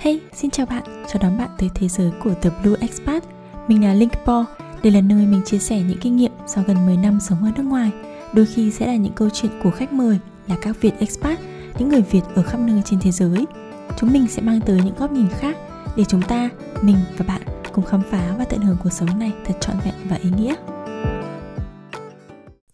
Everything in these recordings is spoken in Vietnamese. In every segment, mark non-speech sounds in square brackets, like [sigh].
Hey, xin chào bạn, chào đón bạn tới thế giới của The Blue Expat. Mình là Linkpo, đây là nơi mình chia sẻ những kinh nghiệm sau gần 10 năm sống ở nước ngoài. Đôi khi sẽ là những câu chuyện của khách mời là các Việt expat, những người Việt ở khắp nơi trên thế giới. Chúng mình sẽ mang tới những góc nhìn khác để chúng ta, mình và bạn cùng khám phá và tận hưởng cuộc sống này thật trọn vẹn và ý nghĩa.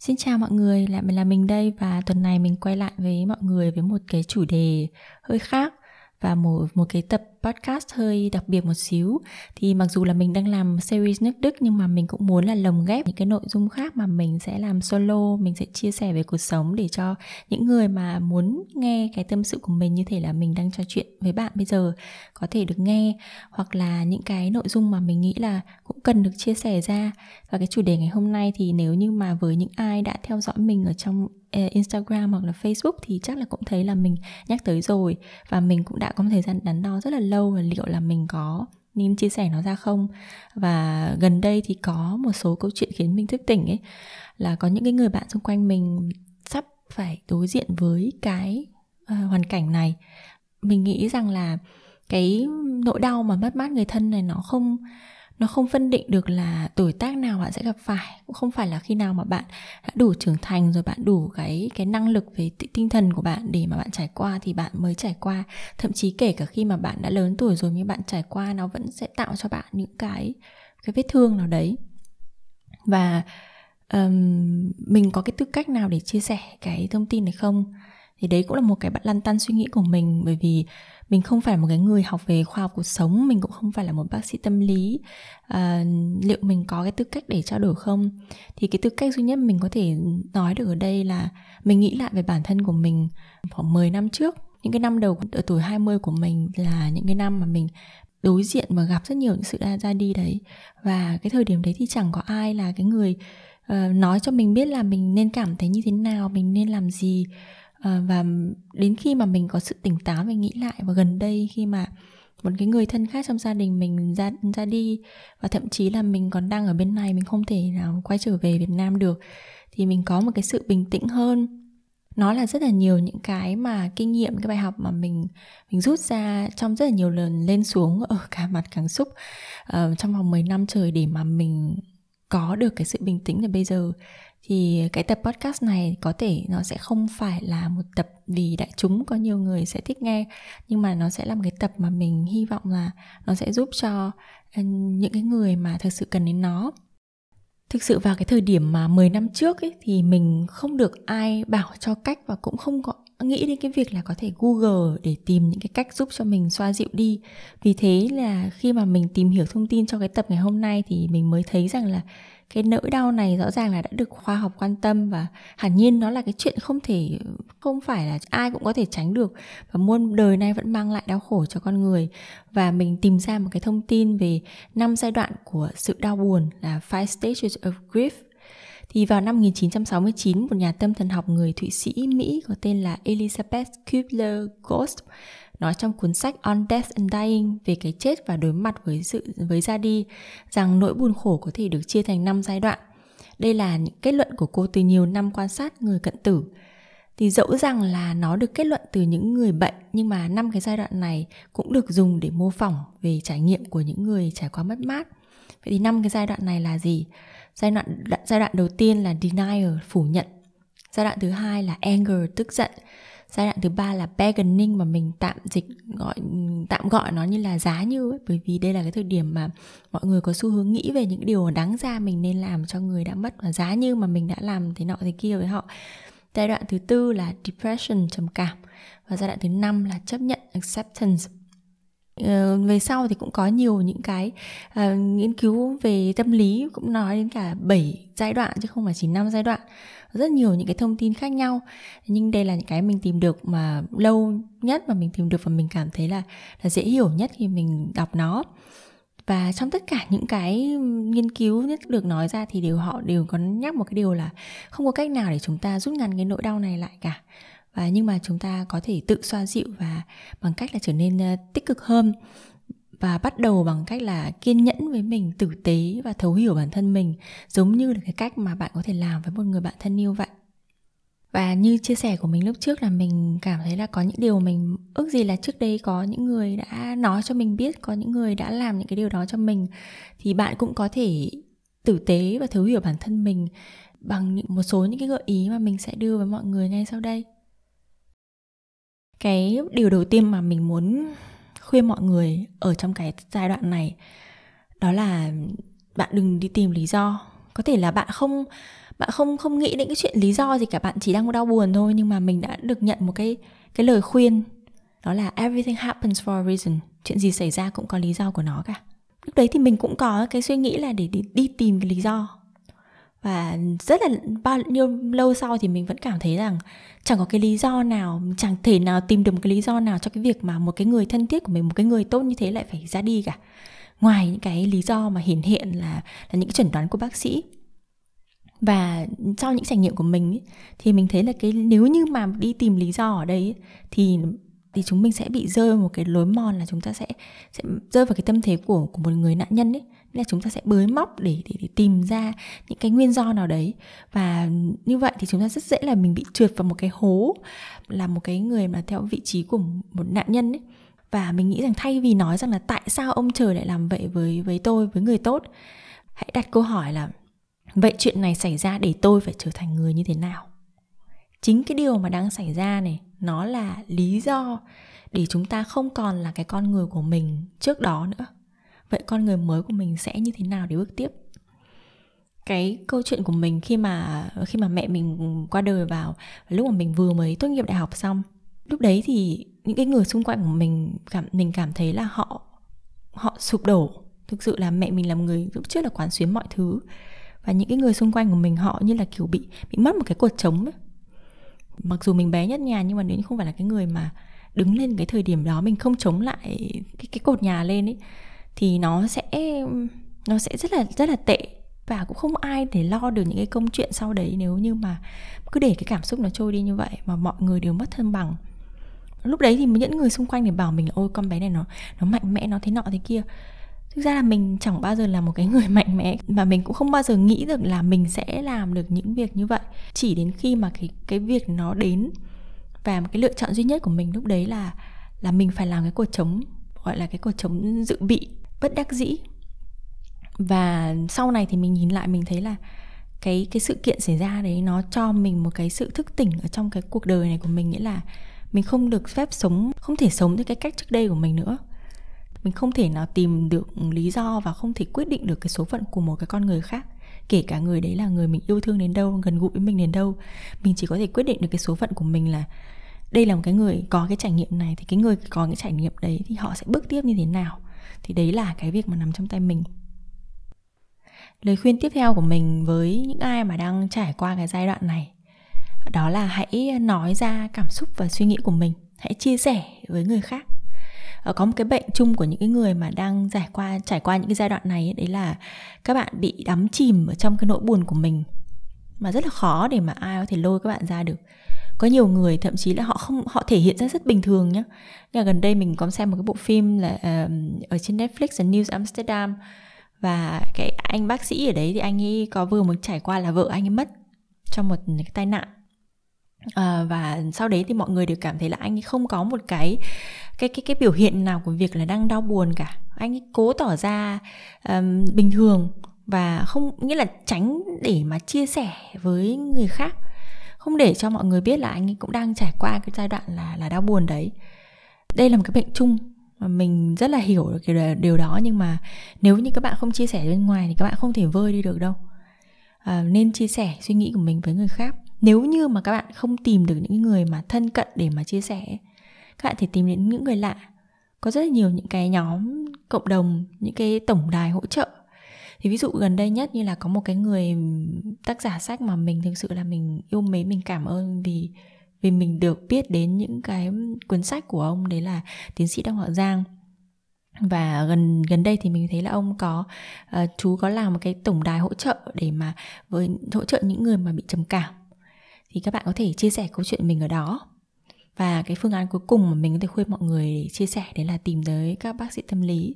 Xin chào mọi người, lại là mình đây và tuần này mình quay lại với mọi người với một cái chủ đề hơi khác và một một cái tập podcast hơi đặc biệt một xíu. Thì mặc dù là mình đang làm series nước Đức, nhưng mà mình cũng muốn là lồng ghép những cái nội dung khác mà mình sẽ làm solo, mình sẽ chia sẻ về cuộc sống để cho những người mà muốn nghe cái tâm sự của mình như thể là mình đang trò chuyện với bạn bây giờ có thể được nghe, hoặc là những cái nội dung mà mình nghĩ là cũng cần được chia sẻ ra. Và cái chủ đề ngày hôm nay thì nếu như mà với những ai đã theo dõi mình ở trong Instagram hoặc là Facebook thì chắc là cũng thấy là mình nhắc tới rồi. Và mình cũng đã có một thời gian đắn đo rất là lâu là và liệu là mình có nên chia sẻ nó ra không. Và gần đây thì có một số câu chuyện khiến mình thức tỉnh ấy là có những cái người bạn xung quanh mình sắp phải đối diện với cái uh, hoàn cảnh này. Mình nghĩ rằng là cái nỗi đau mà mất mát người thân này nó không nó không phân định được là tuổi tác nào bạn sẽ gặp phải. Cũng không phải là khi nào mà bạn đã đủ trưởng thành rồi bạn đủ cái cái năng lực về tinh thần của bạn để mà bạn trải qua thì bạn mới trải qua. Thậm chí kể cả khi mà bạn đã lớn tuổi rồi nhưng bạn trải qua nó vẫn sẽ tạo cho bạn những cái cái vết thương nào đấy. Và um, mình có cái tư cách nào để chia sẻ cái thông tin này không? Thì đấy cũng là một cái bạn lăn tăn suy nghĩ của mình bởi vì mình không phải một cái người học về khoa học cuộc sống mình cũng không phải là một bác sĩ tâm lý. À, liệu mình có cái tư cách để trao đổi không? Thì cái tư cách duy nhất mình có thể nói được ở đây là mình nghĩ lại về bản thân của mình khoảng 10 năm trước. Những cái năm đầu ở tuổi 20 của mình là những cái năm mà mình đối diện và gặp rất nhiều những sự ra đi đấy. Và cái thời điểm đấy thì chẳng có ai là cái người uh, nói cho mình biết là mình nên cảm thấy như thế nào mình nên làm gì à, và đến khi mà mình có sự tỉnh táo mình nghĩ lại và gần đây khi mà một cái người thân khác trong gia đình mình ra ra đi và thậm chí là mình còn đang ở bên này mình không thể nào quay trở về Việt Nam được thì mình có một cái sự bình tĩnh hơn. Nó là rất là nhiều những cái mà kinh nghiệm cái bài học mà mình mình rút ra trong rất là nhiều lần lên xuống [laughs] ở cả mặt cảm xúc uh, trong vòng 10 năm trời để mà mình có được cái sự bình tĩnh là bây giờ thì cái tập podcast này có thể nó sẽ không phải là một tập vì đại chúng, có nhiều người sẽ thích nghe, nhưng mà nó sẽ là một cái tập mà mình hy vọng là nó sẽ giúp cho ờ, những cái người mà thực sự cần đến nó. Thực sự vào cái thời điểm mà 10 năm trước ấy, thì mình không được ai bảo cho cách và cũng không có nghĩ đến cái việc là có thể google để tìm những cái cách giúp cho mình xoa dịu đi. Vì thế là khi mà mình tìm hiểu thông tin cho cái tập ngày hôm nay thì mình mới thấy rằng là cái nỗi đau này rõ ràng là đã được khoa học quan tâm và hẳn nhiên nó là cái chuyện không thể không phải là ai cũng có thể tránh được. Và muôn đời nay vẫn mang lại đau khổ cho con người. Và mình tìm ra một cái thông tin về năm giai đoạn của sự đau buồn là five stages of grief. Thì vào năm 1969, một nhà tâm thần học người Thụy Sĩ Mỹ có tên là Elizabeth Kubler-Ross nói trong cuốn sách On Death and Dying về cái chết và đối mặt với sự với ra đi rằng nỗi buồn khổ có thể được chia thành 5 giai đoạn. Đây là những kết luận của cô từ nhiều năm quan sát người cận tử. Thì dẫu rằng là nó được kết luận từ những người bệnh nhưng mà năm cái giai đoạn này cũng được dùng để mô phỏng về trải nghiệm của những người trải qua mất mát. Vậy thì năm cái giai đoạn này là gì? Giai đoạn giai đoạn đầu tiên là denial, phủ nhận. Giai đoạn thứ hai là anger, tức giận giai đoạn thứ ba là bargaining mà mình tạm dịch gọi tạm gọi nó như là giá như ấy, bởi vì đây là cái thời điểm mà mọi người có xu hướng nghĩ về những điều đáng ra mình nên làm cho người đã mất và giá như mà mình đã làm thế nọ thế kia với họ. Giai đoạn thứ tư là depression trầm cảm. Và giai đoạn thứ năm là chấp nhận acceptance. Ờ, về sau thì cũng có nhiều những cái uh, nghiên cứu về tâm lý cũng nói đến cả 7 giai đoạn chứ không phải chỉ 5 giai đoạn. Rất nhiều những cái thông tin khác nhau nhưng đây là những cái mình tìm được mà lâu nhất mà mình tìm được và mình cảm thấy là là dễ hiểu nhất khi mình đọc nó. Và trong tất cả những cái nghiên cứu nhất được nói ra thì đều họ đều có nhắc một cái điều là không có cách nào để chúng ta rút ngắn cái nỗi đau này lại cả và nhưng mà chúng ta có thể tự xoa dịu và bằng cách là trở nên ờ, tích cực hơn và bắt đầu bằng cách là kiên nhẫn với mình, tử tế và thấu hiểu bản thân mình, giống như là cái cách mà bạn có thể làm với một người bạn thân yêu vậy. Và như chia sẻ của mình lúc trước là mình cảm thấy là có những điều mình ước gì là trước đây có những người đã nói cho mình biết, có những người đã làm những cái điều đó cho mình, thì bạn cũng có thể tử tế và thấu hiểu bản thân mình bằng những một số những cái gợi ý mà mình sẽ đưa với mọi người ngay sau đây cái điều đầu tiên mà mình muốn khuyên mọi người ở trong cái giai đoạn này đó là bạn đừng đi tìm lý do. Có thể là bạn không bạn không không nghĩ đến cái chuyện lý do gì cả bạn chỉ đang đau buồn thôi nhưng mà mình đã được nhận một cái cái lời khuyên đó là everything happens for a reason. Chuyện gì xảy ra cũng có lý do của nó cả. Lúc đấy thì mình cũng có cái suy nghĩ là để đi, đi tìm cái lý do và rất là bao nhiêu lâu sau thì mình vẫn cảm thấy rằng chẳng có cái lý do nào chẳng thể nào tìm được một cái lý do nào cho cái việc mà một cái người thân thiết của mình một cái người tốt như thế lại phải ra đi cả. Ngoài những cái lý do mà hiển hiện là là những cái chẩn đoán của bác sĩ. Và sau những trải nghiệm của mình ấy, thì mình thấy là cái nếu như mà đi tìm lý do ở đây ấy, thì thì chúng mình sẽ bị rơi một cái lối mòn là chúng ta sẽ sẽ rơi vào cái tâm thế của của một người nạn nhân ấy là chúng ta sẽ bới móc để, để để tìm ra những cái nguyên do nào đấy. Và như vậy thì chúng ta rất dễ là mình bị trượt vào một cái hố là một cái người mà theo vị trí của một nạn nhân ấy. Và mình nghĩ rằng thay vì nói rằng là tại sao ông trời lại làm vậy với với tôi với người tốt hãy đặt câu hỏi là vậy chuyện này xảy ra để tôi phải trở thành người như thế nào? Chính cái điều mà đang xảy ra này nó là lý do để chúng ta không còn là cái con người của mình trước đó nữa vậy con người mới của mình sẽ như thế nào để bước tiếp? Cái câu chuyện của mình khi mà khi mà mẹ mình qua đời vào, lúc mà mình vừa mới tốt nghiệp đại học xong, lúc đấy thì những cái người xung quanh của mình cảm mình cảm thấy là họ họ sụp đổ. Thực sự là mẹ mình là một người lúc trước là quán xuyến mọi thứ. Và những cái người xung quanh của mình họ như là kiểu bị bị mất một cái cột trống ấy. mặc dù mình bé nhất nhà nhưng mà nếu như không phải là cái người mà đứng lên cái thời điểm đó, mình không chống lại cái cái cột nhà lên ấy thì nó sẽ nó sẽ rất là rất là tệ và cũng không ai để lo được những cái công chuyện sau đấy nếu như mà cứ để cái cảm xúc nó trôi đi như vậy mà mọi người đều mất thân bằng. Lúc đấy thì những người xung quanh thì bảo mình ôi, con bé này nó nó mạnh mẽ, nó thế nọ thế kia. Thực ra là mình chẳng bao giờ là một cái [laughs] người mạnh mẽ mà mình cũng không bao giờ nghĩ được là mình sẽ làm được những việc như vậy. Chỉ đến khi mà cái cái việc nó đến và một cái lựa chọn duy nhất của mình lúc đấy là là mình phải làm cái cuộc chống, gọi là cái cuộc chống dự bị bất đắc dĩ. Và sau này thì mình nhìn lại, mình thấy là cái cái sự kiện xảy ra đấy nó cho mình một cái sự thức tỉnh ở trong cái cuộc đời này của mình, nghĩa là mình không được phép sống, không thể sống theo cái cách trước đây của mình nữa. Mình không thể nào tìm được lý do và không thể quyết định được cái số phận của một cái con người khác, kể cả người đấy là người mình yêu thương đến đâu, gần gũi với mình đến đâu. Mình chỉ có thể quyết định được cái số phận của mình là đây là một cái người có cái trải nghiệm này, thì cái người có cái trải nghiệm đấy thì họ sẽ bước tiếp như thế nào thì đấy là cái việc mà nằm trong tay mình. Lời khuyên tiếp theo của mình với những ai mà đang trải qua cái giai đoạn này, đó là hãy nói ra cảm xúc và suy nghĩ của mình. Hãy chia sẻ với người khác. Ờ, có một cái bệnh chung của những cái người mà đang trải qua trải qua những cái giai đoạn này đấy là các bạn bị đắm chìm ở trong cái nỗi buồn của mình. Mà rất là khó để mà ai có thể lôi các bạn ra được có nhiều người thậm chí là họ không họ thể hiện ra rất bình thường nhá. Như gần đây mình có xem một cái bộ phim là um, ở trên Netflix là News Amsterdam. Và cái anh bác sĩ ở đấy thì anh ấy có vừa mới trải qua là vợ anh ấy mất trong một cái tai nạn. À, và sau đấy thì mọi người đều cảm thấy là anh ấy không có một cái cái cái cái biểu hiện nào của việc là đang đau buồn cả. Anh ấy cố tỏ ra um, bình thường và không nghĩa là tránh để mà chia sẻ với người khác không để cho mọi người biết là anh ấy cũng đang trải qua cái giai đoạn là là đau buồn đấy. Đây là một cái bệnh chung mà mình rất là hiểu được cái điều đó nhưng mà nếu như các bạn không chia sẻ bên ngoài thì các bạn không thể vơi đi được đâu. À, nên chia sẻ suy nghĩ của mình với người khác. Nếu như mà các bạn không tìm được những người mà thân cận để mà chia sẻ các bạn thể tìm đến những người lạ. Có rất là nhiều những cái nhóm cộng đồng những cái tổng đài hỗ trợ thì ví dụ gần đây nhất như là có một cái người tác giả sách mà mình thực sự là mình yêu mến mình cảm ơn vì vì mình được biết đến những cái cuốn sách của ông đấy là tiến sĩ đặng họ Giang. Và gần gần đây thì mình thấy là ông có uh, chú có làm một cái tổng đài hỗ trợ để mà với hỗ trợ những người mà bị trầm cảm. Thì các bạn có thể chia sẻ câu chuyện mình ở đó. Và cái phương án cuối cùng mà mình có thể khuyên mọi người để chia sẻ đấy là tìm tới các bác sĩ tâm lý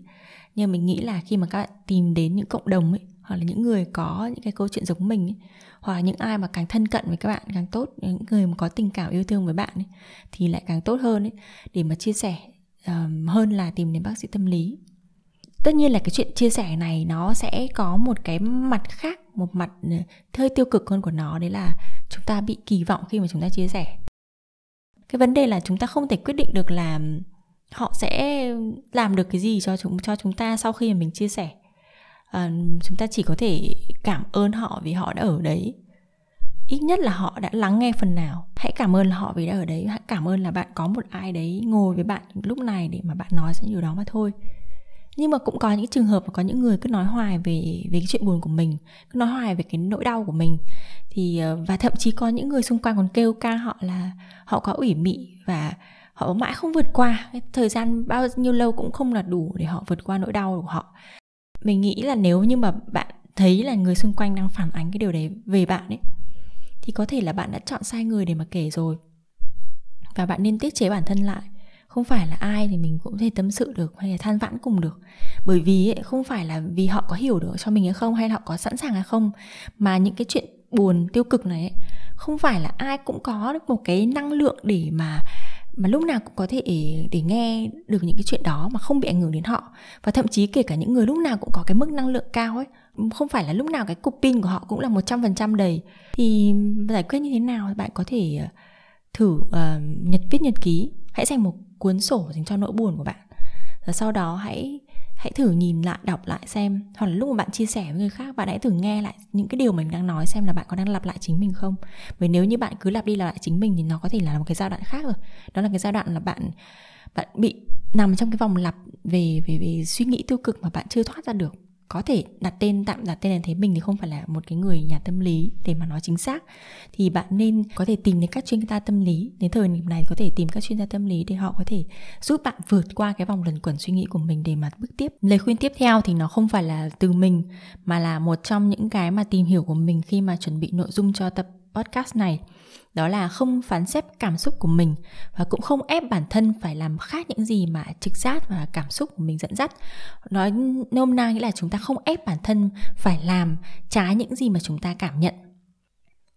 nhưng mình nghĩ là khi mà các bạn tìm đến những cộng đồng ấy hoặc là những người có những cái câu chuyện giống mình ấy, hoặc là những ai mà càng thân cận với các bạn càng tốt những người mà có tình cảm yêu thương với bạn ấy, thì lại càng tốt hơn ấy, để mà chia sẻ um, hơn là tìm đến bác sĩ tâm lý. Tất nhiên là cái chuyện chia sẻ này nó sẽ có một cái mặt khác một mặt ờ, hơi tiêu cực hơn của nó đấy là chúng ta bị kỳ vọng khi mà chúng ta chia sẻ. Cái vấn đề là chúng ta không thể quyết định được là họ sẽ làm được cái gì cho chúng cho chúng ta sau khi mà mình chia sẻ. À, chúng ta chỉ có thể cảm ơn họ vì họ đã ở đấy. Ít nhất là họ đã lắng nghe phần nào. Hãy cảm ơn họ vì đã ở đấy. Hãy cảm ơn là bạn có một ai đấy ngồi với bạn lúc này để mà bạn nói ra điều đó mà thôi. Nhưng mà cũng có những trường hợp mà có những người cứ nói hoài về về cái chuyện buồn của mình cứ nói hoài về cái nỗi đau của mình. Thì ờ, và thậm chí có những người xung quanh còn kêu ca họ là họ có ủy mị và họ mãi không vượt qua. Cái thời gian bao nhiêu lâu cũng không là đủ để họ vượt qua nỗi đau của họ. Mình nghĩ là nếu như mà bạn thấy là người xung quanh đang phản ánh cái điều đấy về bạn ấy thì có thể là bạn đã chọn sai người để mà kể rồi. Và bạn nên tiết chế bản thân lại. Không phải là ai thì mình cũng thể tâm sự được hay là than vãn cùng được. Bởi vì ấy, không phải là vì họ có hiểu được cho mình hay không hay là họ có sẵn sàng hay không mà những cái chuyện buồn tiêu cực này ấy, không phải là ai cũng có được một cái năng lượng để mà mà lúc nào cũng có thể để, nghe được những cái chuyện đó mà không bị ảnh hưởng đến họ. Và thậm chí kể cả những người lúc nào cũng có cái mức năng lượng cao ấy không phải là lúc nào cái cục pin của họ cũng là 100% đầy. Thì giải quyết như thế nào bạn có thể ờ, thử uh, nhật viết nhật ký. Hãy dành một cuốn sổ dành cho nỗi buồn của bạn. Và sau đó hãy hãy thử nhìn lại, đọc lại xem. Hoặc là lúc mà bạn chia sẻ với người khác, bạn hãy thử nghe lại những cái điều mình đang nói xem là bạn có đang lặp lại chính mình không. Bởi nếu như bạn cứ lặp đi lặp lại chính mình thì nó có thể là một cái giai đoạn khác rồi. Đó là cái giai đoạn là bạn bạn bị nằm trong cái vòng lặp về về về suy nghĩ tiêu cực mà bạn chưa thoát ra được có thể đặt tên, tạm đặt tên là thế mình thì không phải là một cái người nhà tâm lý để mà nói chính xác. Thì bạn nên có thể tìm đến các chuyên gia tâm lý. Đến thời điểm này có thể tìm các chuyên gia tâm lý để họ có thể giúp bạn vượt qua cái vòng luẩn quẩn suy nghĩ của mình để mà bước tiếp. Lời khuyên tiếp theo thì nó không phải là từ mình, mà là một trong những cái mà tìm hiểu của mình khi mà chuẩn bị nội dung cho tập podcast này. Đó là không phán xét cảm xúc của mình và cũng không ép bản thân phải làm khác những gì mà trực giác và cảm xúc của mình dẫn dắt. Nói nôm na nghĩa là chúng ta không ép bản thân phải làm, trái những gì mà chúng ta cảm nhận.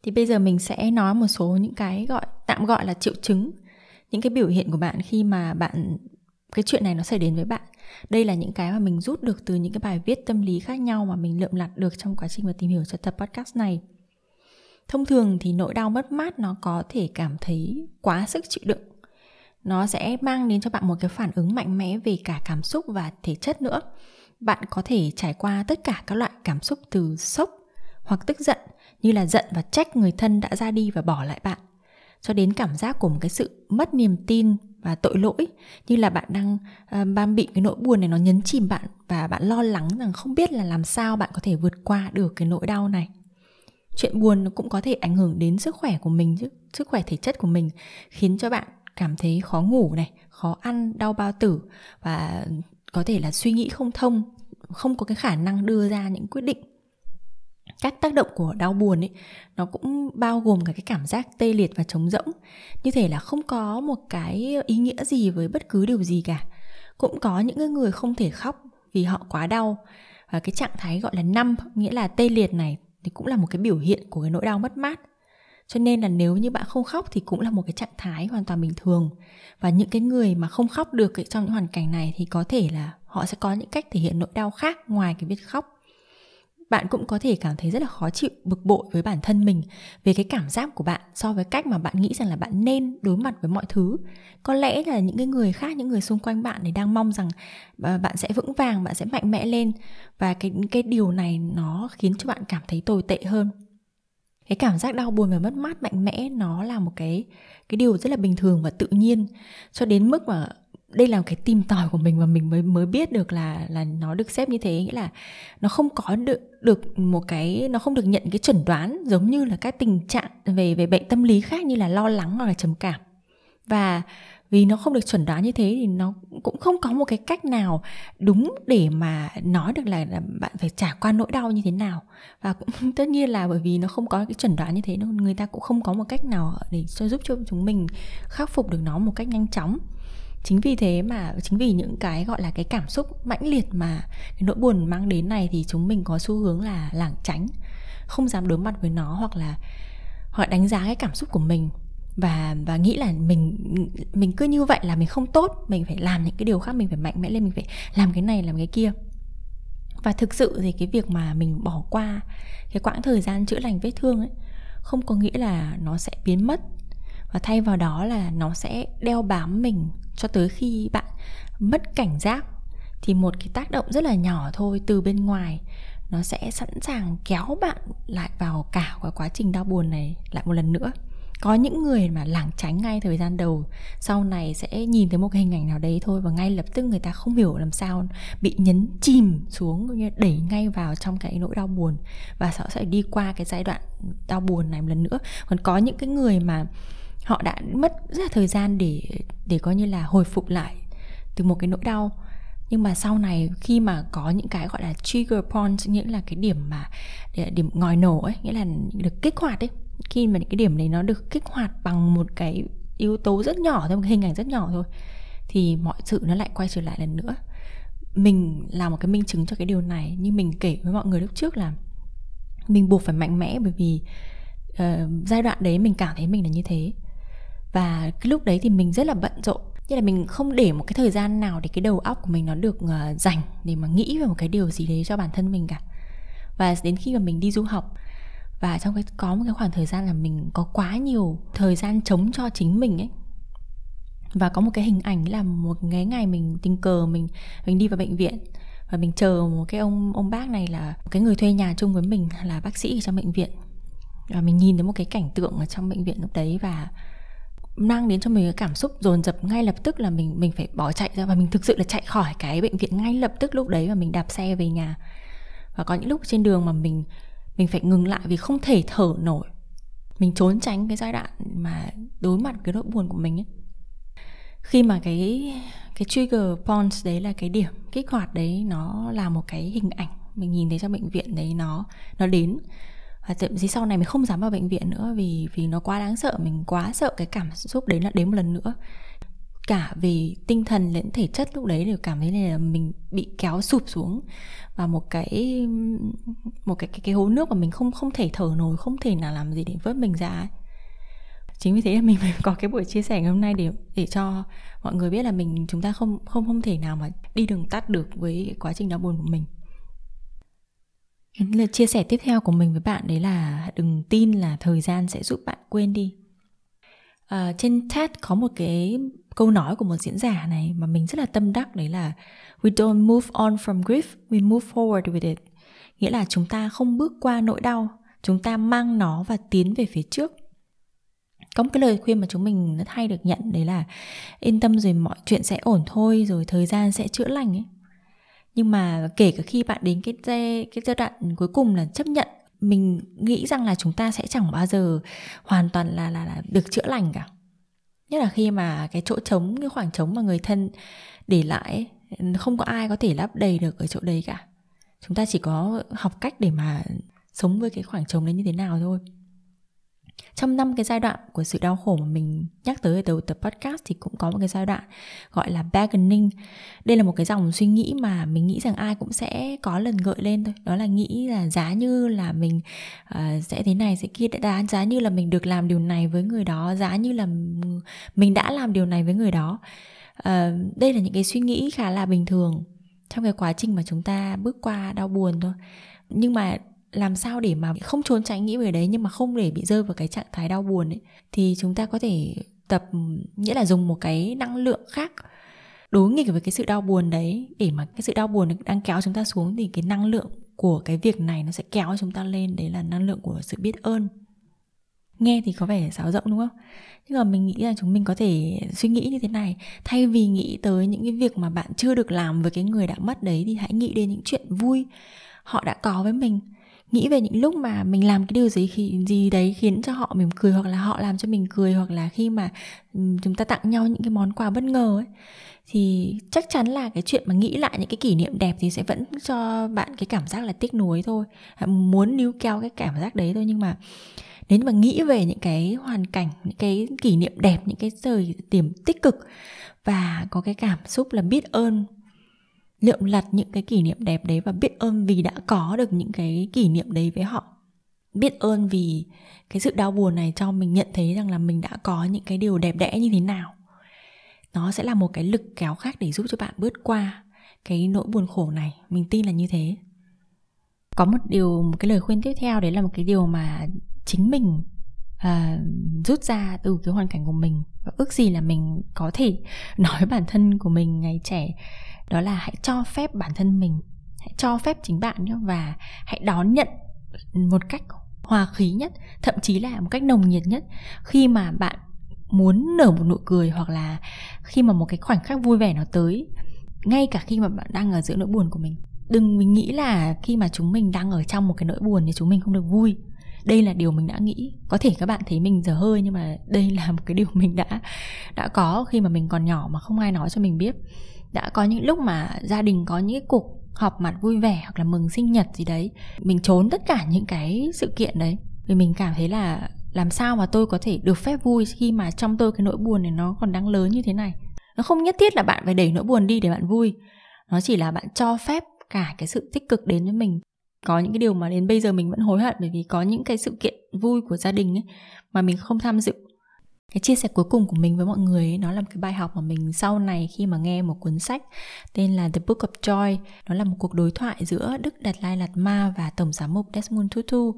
Thì bây giờ mình sẽ nói một số những cái gọi, tạm gọi là triệu chứng, những cái biểu hiện của bạn khi mà bạn, cái chuyện này nó xảy đến với bạn. Đây là những cái mà mình rút được từ những cái bài viết tâm lý khác nhau mà mình lượm lặt được trong quá trình mà tìm hiểu cho tập podcast này thông thường thì nỗi đau mất mát nó có thể cảm thấy quá sức chịu đựng. Nó sẽ mang đến cho bạn một cái phản ứng mạnh mẽ về cả cảm xúc và thể chất nữa. Bạn có thể trải qua tất cả các loại cảm xúc từ sốc hoặc tức giận như là giận và trách người thân đã ra đi và bỏ lại bạn. Cho đến cảm giác của một cái sự mất niềm tin và tội lỗi như là bạn đang uh, bị cái nỗi buồn này nó nhấn chìm bạn và bạn lo lắng rằng không biết là làm sao bạn có thể vượt qua được cái nỗi đau này chuyện buồn nó cũng có thể ảnh hưởng đến sức khỏe của mình chứ, sức khỏe thể chất của mình, khiến cho bạn cảm thấy khó ngủ này, khó ăn, đau bao tử và có thể là suy nghĩ không thông, không có cái khả năng đưa ra những quyết định. Các tác động của đau buồn ấy, nó cũng bao gồm cả cái cảm giác tê liệt và trống rỗng. Như thể là không có một cái ý nghĩa gì với bất cứ điều gì cả. Cũng có những người không thể khóc vì họ quá đau. Và cái trạng thái gọi là năm nghĩa là tê liệt này thì cũng là một cái biểu hiện của cái nỗi đau mất mát. Cho nên là nếu như bạn không khóc thì cũng là một cái trạng thái hoàn toàn bình thường. Và những cái người mà không khóc được trong những hoàn cảnh này thì có thể là họ sẽ có những cách thể hiện nỗi đau khác ngoài cái việc khóc bạn cũng có thể cảm thấy rất là khó chịu, bực bội với bản thân mình, về cái cảm giác của bạn so với cách mà bạn nghĩ rằng là bạn nên đối mặt với mọi thứ. Có lẽ là những cái người khác, những người xung quanh bạn thì đang mong rằng à, bạn sẽ vững vàng, bạn sẽ mạnh mẽ lên. Và cái cái điều này nó khiến cho bạn cảm thấy tồi tệ hơn. Cái cảm giác đau buồn và mất mát mạnh mẽ nó là một cái cái điều rất là bình thường và tự nhiên. Cho đến mức mà đây là cái tìm tòi của mình và mình mới mới biết được là là nó được xếp như thế. Nghĩa là nó không có được được một cái nó không được nhận cái chuẩn đoán giống như là các tình trạng về về bệnh tâm lý khác như là lo lắng hoặc là trầm cảm. Và vì nó không được chuẩn đoán như thế thì nó cũng không có một cái cách nào đúng để mà nói được là, là bạn phải trải qua nỗi đau như thế nào. Và cũng [laughs] tất nhiên là bởi vì nó không có cái chuẩn đoán như thế người ta cũng không có một cách nào để cho giúp cho chúng mình khắc phục được nó một cách nhanh chóng chính vì thế mà, chính vì những cái gọi là cái cảm xúc mãnh liệt mà cái nỗi buồn mang đến này thì chúng mình có xu hướng là lảng tránh, không dám đối mặt với nó hoặc là họ đánh giá cái cảm xúc của mình. Và và nghĩ là mình mình cứ như vậy là mình không tốt, mình phải làm những cái điều khác, mình phải mạnh mẽ lên, mình phải làm cái này, làm cái kia. Và thực sự thì cái việc mà mình bỏ qua cái quãng thời gian chữa lành vết thương ấy, không có nghĩa là nó sẽ biến mất và thay vào đó là nó sẽ đeo bám mình cho tới khi bạn mất cảnh giác. Thì một cái tác động rất là nhỏ thôi từ bên ngoài, nó sẽ sẵn sàng kéo bạn lại vào cả cái quá trình đau buồn này lại một lần nữa. Có những người mà lảng tránh ngay thời gian đầu, sau này sẽ nhìn thấy một cái hình ảnh nào đấy thôi và ngay lập tức người ta không hiểu làm sao bị nhấn chìm xuống như đẩy ngay vào trong cái nỗi đau buồn. Và họ sẽ đi qua cái giai đoạn đau buồn này một lần nữa. Còn có những cái người mà họ đã mất rất là thời gian để để coi như là hồi phục lại từ một cái nỗi đau. Nhưng mà sau này khi mà có những cái gọi là trigger points nghĩa là cái điểm mà điểm ngòi nổ ấy nghĩa là được kích hoạt ấy khi mà những cái điểm đấy nó được kích hoạt bằng một cái yếu tố rất nhỏ thôi một cái hình ảnh rất nhỏ thôi thì mọi sự nó lại quay trở lại lần nữa. Mình là một cái minh chứng cho cái điều này như mình kể với mọi người lúc trước là mình buộc phải mạnh mẽ bởi vì uh, giai đoạn đấy mình cảm thấy mình là như thế và cái lúc đấy thì mình rất là bận rộn. Như là mình không để một cái thời gian nào để cái đầu óc của mình nó được uh, dành để mà nghĩ về một cái điều gì đấy cho bản thân mình cả. Và đến khi mà mình đi du học và trong cái có một cái khoảng thời gian là mình có quá nhiều thời gian chống cho chính mình ấy. Và có một cái hình ảnh là một cái ngày mình tình cờ mình mình đi vào bệnh viện và mình chờ một cái ông ông bác này là cái người thuê nhà chung với mình là bác sĩ ở trong bệnh viện. Và mình nhìn thấy một cái cảnh tượng ở trong bệnh viện lúc đấy và mang đến cho mình cái cảm xúc dồn dập ngay lập tức là mình mình phải bỏ chạy ra và mình thực sự là chạy khỏi cái bệnh viện ngay lập tức lúc đấy và mình đạp xe về nhà. Và có những lúc trên đường mà mình mình phải ngừng lại vì không thể thở nổi. Mình trốn tránh cái giai đoạn mà đối mặt cái nỗi buồn của mình ấy. Khi mà cái cái trigger points đấy là cái điểm kích hoạt đấy, nó là một cái hình ảnh mình nhìn thấy trong bệnh viện đấy, nó nó đến và thậm chí sau này mình không dám vào bệnh viện nữa vì vì nó quá đáng sợ mình quá sợ cái cảm xúc đấy là đến một lần nữa cả về tinh thần lẫn thể chất lúc đấy đều cảm thấy là mình bị kéo sụp xuống và một cái một cái cái, cái hố nước mà mình không không thể thở nổi không thể nào làm gì để vớt mình ra ấy. chính vì thế là mình phải có cái buổi chia sẻ ngày hôm nay để để cho mọi người biết là mình chúng ta không không không thể nào mà đi đường tắt được với quá trình đau buồn của mình lời chia sẻ tiếp theo của mình với bạn đấy là đừng tin là thời gian sẽ giúp bạn quên đi. À, trên TED có một cái câu nói của một diễn giả này mà mình rất là tâm đắc đấy là we don't move on from grief we move forward with it. Nghĩa là chúng ta không bước qua nỗi đau chúng ta mang nó và tiến về phía trước. Có một cái lời khuyên mà chúng mình rất hay được nhận đấy là yên tâm rồi mọi chuyện sẽ ổn thôi rồi thời gian sẽ chữa lành ấy nhưng mà kể cả khi bạn đến cái giai cái giai đoạn cuối cùng là chấp nhận mình nghĩ rằng là chúng ta sẽ chẳng bao giờ hoàn toàn là là, là được chữa lành cả. Nhất là khi mà cái chỗ trống cái khoảng trống mà người thân để lại không có ai có thể lấp đầy được ở chỗ đấy cả. Chúng ta chỉ có học cách để mà sống với cái khoảng trống đấy như thế nào thôi trong năm cái giai đoạn của sự đau khổ mà mình nhắc tới ở đầu tập podcast thì cũng có một cái giai đoạn gọi là bargaining. Đây là một cái dòng suy nghĩ mà mình nghĩ rằng ai cũng sẽ có lần gợi lên thôi. Đó là nghĩ là giá như là mình uh, sẽ thế này sẽ kia đã giá như là mình được làm điều này với người đó giá như là mình đã làm điều này với người đó. Uh, đây là những cái suy nghĩ khá là bình thường trong cái quá trình mà chúng ta bước qua đau buồn thôi. Nhưng mà làm sao để mà không trốn tránh nghĩ về đấy, nhưng mà không để bị rơi vào cái trạng thái đau buồn ấy, thì chúng ta có thể tập, nghĩa là dùng một cái năng lượng khác đối nghịch với cái sự đau buồn đấy. Để mà cái sự đau buồn đang kéo chúng ta xuống thì cái năng lượng của cái việc này nó sẽ kéo chúng ta lên. Đấy là năng lượng của sự biết ơn. Nghe thì có vẻ sáo rộng, đúng không? Nhưng mà mình nghĩ là chúng mình có thể suy nghĩ như thế này. Thay vì nghĩ tới những cái việc mà bạn chưa được làm với cái người đã mất đấy, thì hãy nghĩ đến những chuyện vui họ đã có với mình nghĩ về những lúc mà mình làm cái điều gì khi, gì đấy khiến cho họ mỉm cười hoặc là họ làm cho mình cười hoặc là khi mà chúng ta tặng nhau những cái món quà bất ngờ ấy, thì chắc chắn là cái chuyện mà nghĩ lại những cái kỷ niệm đẹp thì sẽ vẫn cho bạn cái cảm giác là tiếc nuối thôi. À, muốn níu keo cái cảm giác đấy thôi nhưng mà nếu mà nghĩ về những cái hoàn cảnh, những cái kỷ niệm đẹp, những cái thời điểm tích cực và có cái cảm xúc là biết ơn liệu lặt những cái kỷ niệm đẹp đấy và biết ơn vì đã có được những cái kỷ niệm đấy với họ? Biết ơn vì cái sự đau buồn này cho mình nhận thấy rằng là mình đã có những cái điều đẹp đẽ như thế nào. Nó sẽ là một cái lực kéo khác để giúp cho bạn bước qua cái nỗi buồn khổ này. Mình tin là như thế. Có một điều một cái lời khuyên tiếp theo đấy là một cái điều mà chính mình à, rút ra từ cái hoàn cảnh của mình. Và ước gì là mình có thể [laughs] nói bản thân của mình ngày trẻ đó là hãy cho phép bản thân mình, hãy cho phép chính bạn nhé và hãy đón nhận một cách hòa khí nhất, thậm chí là một cách nồng nhiệt nhất. Khi mà bạn muốn nở một nụ cười hoặc là khi mà một cái khoảnh khắc vui vẻ nó tới, ngay cả khi mà bạn đang ở giữa nỗi buồn của mình, đừng mình nghĩ là khi mà chúng mình đang ở trong một cái nỗi buồn thì chúng mình không được vui. Đây là điều mình đã nghĩ. Có thể các bạn thấy mình dở hơi nhưng mà đây là một cái điều [laughs] mình đã đã có khi mà mình còn nhỏ mà không ai nói cho mình biết đã có những lúc mà gia đình có những cái cuộc họp mặt vui vẻ hoặc là mừng sinh nhật gì đấy, mình trốn tất cả những cái sự kiện đấy. Vì mình cảm thấy là làm sao mà tôi có thể được phép vui khi mà trong tôi cái nỗi buồn này nó còn đáng lớn như thế này. Nó không nhất thiết là bạn phải đẩy nỗi buồn đi để bạn vui. Nó chỉ là bạn cho phép cả cái sự tích cực đến với mình. Có những cái điều mà đến bây giờ mình vẫn hối hận bởi vì có những cái sự kiện vui của gia đình ấy mà mình không tham dự cái chia sẻ cuối cùng của mình với mọi người ấy, nó là một cái bài học mà mình sau này khi mà nghe một cuốn sách tên là The Book of Joy. Nó là một cuộc đối thoại giữa Đức Đạt Lai Lạt Ma và Tổng giám mục Desmond Tutu.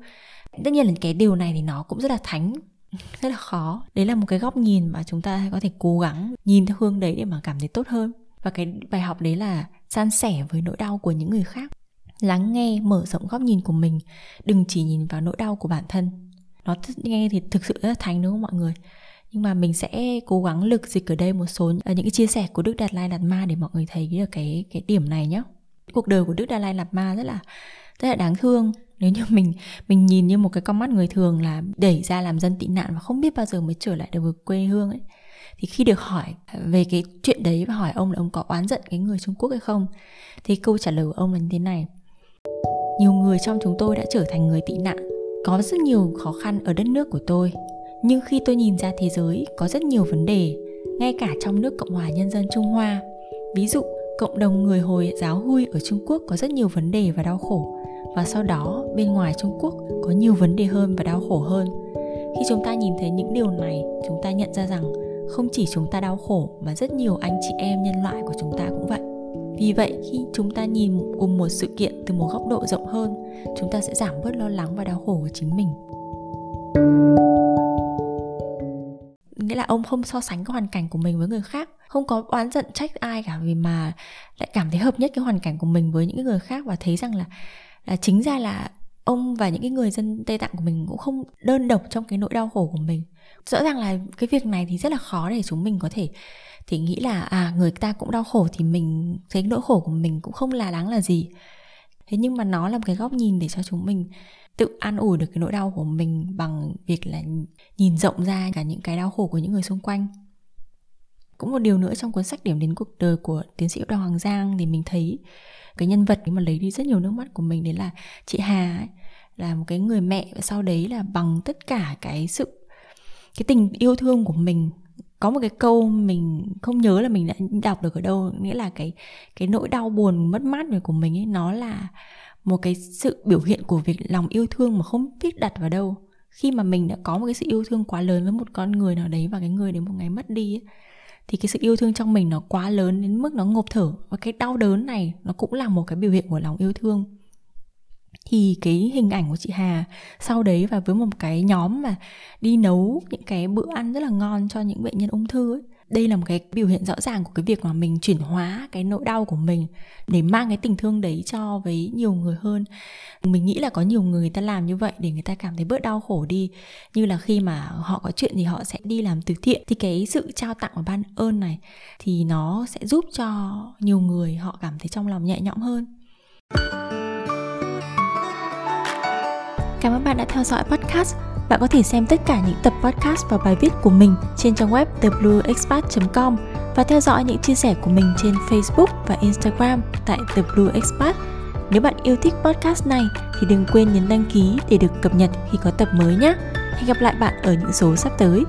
Tất nhiên là cái điều này thì nó cũng rất là thánh [laughs] rất là khó. Đấy là một cái góc nhìn mà chúng ta có thể cố gắng nhìn theo hướng đấy để mà cảm thấy tốt hơn. Và cái bài học đấy là san sẻ với nỗi đau của những người khác. Lắng nghe mở rộng góc nhìn của mình đừng chỉ nhìn vào nỗi đau của bản thân. Nó nghe thì thực sự rất là thánh đúng không mọi người? Nhưng mà mình sẽ cố gắng lực dịch ở đây một số ờ, những cái chia sẻ của Đức Đạt Lai Lạt Ma để mọi người thấy được cái cái điểm này nhé cuộc đời của Đức Đạt Lai Lạt Ma rất là rất là đáng thương. Nếu như mình mình nhìn như một cái con mắt người thường là đẩy ra làm dân tị nạn và không biết bao giờ mới trở lại được với quê hương ấy. Thì khi được hỏi về cái chuyện đấy và hỏi ông là ông có oán giận cái người Trung Quốc hay không, thì câu trả lời của ông là như thế này. Nhiều người trong chúng tôi đã trở thành người tị nạn. Có rất nhiều khó khăn ở đất nước của tôi nhưng khi tôi nhìn ra thế giới có rất nhiều vấn đề, ngay cả trong nước cộng hòa nhân dân trung hoa, ví dụ cộng đồng người hồi giáo hui ở trung quốc có rất nhiều vấn đề và đau khổ, và sau đó bên ngoài trung quốc có nhiều vấn đề hơn và đau khổ hơn. Khi chúng ta nhìn thấy những điều này, chúng ta nhận ra rằng không chỉ chúng ta đau khổ mà rất nhiều anh chị em nhân loại của chúng ta cũng vậy. Vì vậy, khi chúng ta nhìn cùng một sự kiện từ một góc độ rộng hơn, chúng ta sẽ giảm bớt lo lắng và đau khổ của chính mình. Nghĩa là ông không so sánh cái hoàn cảnh của mình với người khác, không có oán giận trách ai cả vì mà lại cảm thấy hợp nhất cái hoàn cảnh của mình với những người khác và thấy rằng là là chính ra là ông và những cái người dân Tây Tạng của mình cũng không đơn độc trong cái nỗi đau khổ của mình. Rõ ràng là cái việc này thì rất là khó để chúng mình có thể thì nghĩ là à người ta cũng đau khổ thì mình thấy nỗi khổ của mình cũng không là đáng là gì thế nhưng mà nó là một cái góc nhìn để cho chúng mình tự an ủi được cái nỗi đau của mình bằng việc là nhìn rộng ra cả những cái đau khổ của những người xung quanh. Cũng một điều nữa trong cuốn sách điểm đến cuộc đời của tiến sĩ đào hoàng giang thì mình thấy cái nhân vật mà lấy đi rất nhiều nước mắt của mình đấy là chị hà ấy, là một cái người mẹ và sau đấy là bằng tất cả cái sự cái tình yêu thương của mình có một cái câu mình không nhớ là mình đã đọc được ở đâu nghĩa là cái cái nỗi đau buồn mất mát này của mình ấy nó là một cái sự biểu hiện của việc lòng yêu thương mà không biết đặt vào đâu. Khi mà mình đã có một cái sự yêu thương quá lớn với một con người nào đấy và cái người đến một ngày mất đi ấy, thì cái sự yêu thương trong mình nó quá lớn đến mức nó ngộp thở. Và cái đau đớn này nó cũng là một cái biểu hiện của lòng yêu thương thì cái hình ảnh của chị Hà sau đấy và với một cái nhóm mà đi nấu những cái bữa ăn rất là ngon cho những bệnh nhân ung thư ấy đây là một cái biểu hiện rõ ràng của cái việc mà mình chuyển hóa cái nỗi đau của mình để mang cái tình thương đấy cho với nhiều người hơn. Mình nghĩ là có nhiều người, người ta làm như vậy để người ta cảm thấy bớt đau khổ đi như là khi mà họ có chuyện thì họ sẽ đi làm từ thiện. Thì cái sự trao tặng và ban ơn này thì nó sẽ giúp cho nhiều người họ cảm thấy trong lòng nhẹ nhõm hơn bạn đã theo dõi podcast, bạn có thể xem tất cả những tập podcast và bài viết của mình trên trang web theblueexpat.com và theo dõi những chia sẻ của mình trên Facebook và Instagram tại The Blue Expat. Nếu bạn yêu thích podcast này thì đừng quên nhấn đăng ký để được cập nhật khi có tập mới nhé. Hẹn gặp lại bạn ở những số sắp tới.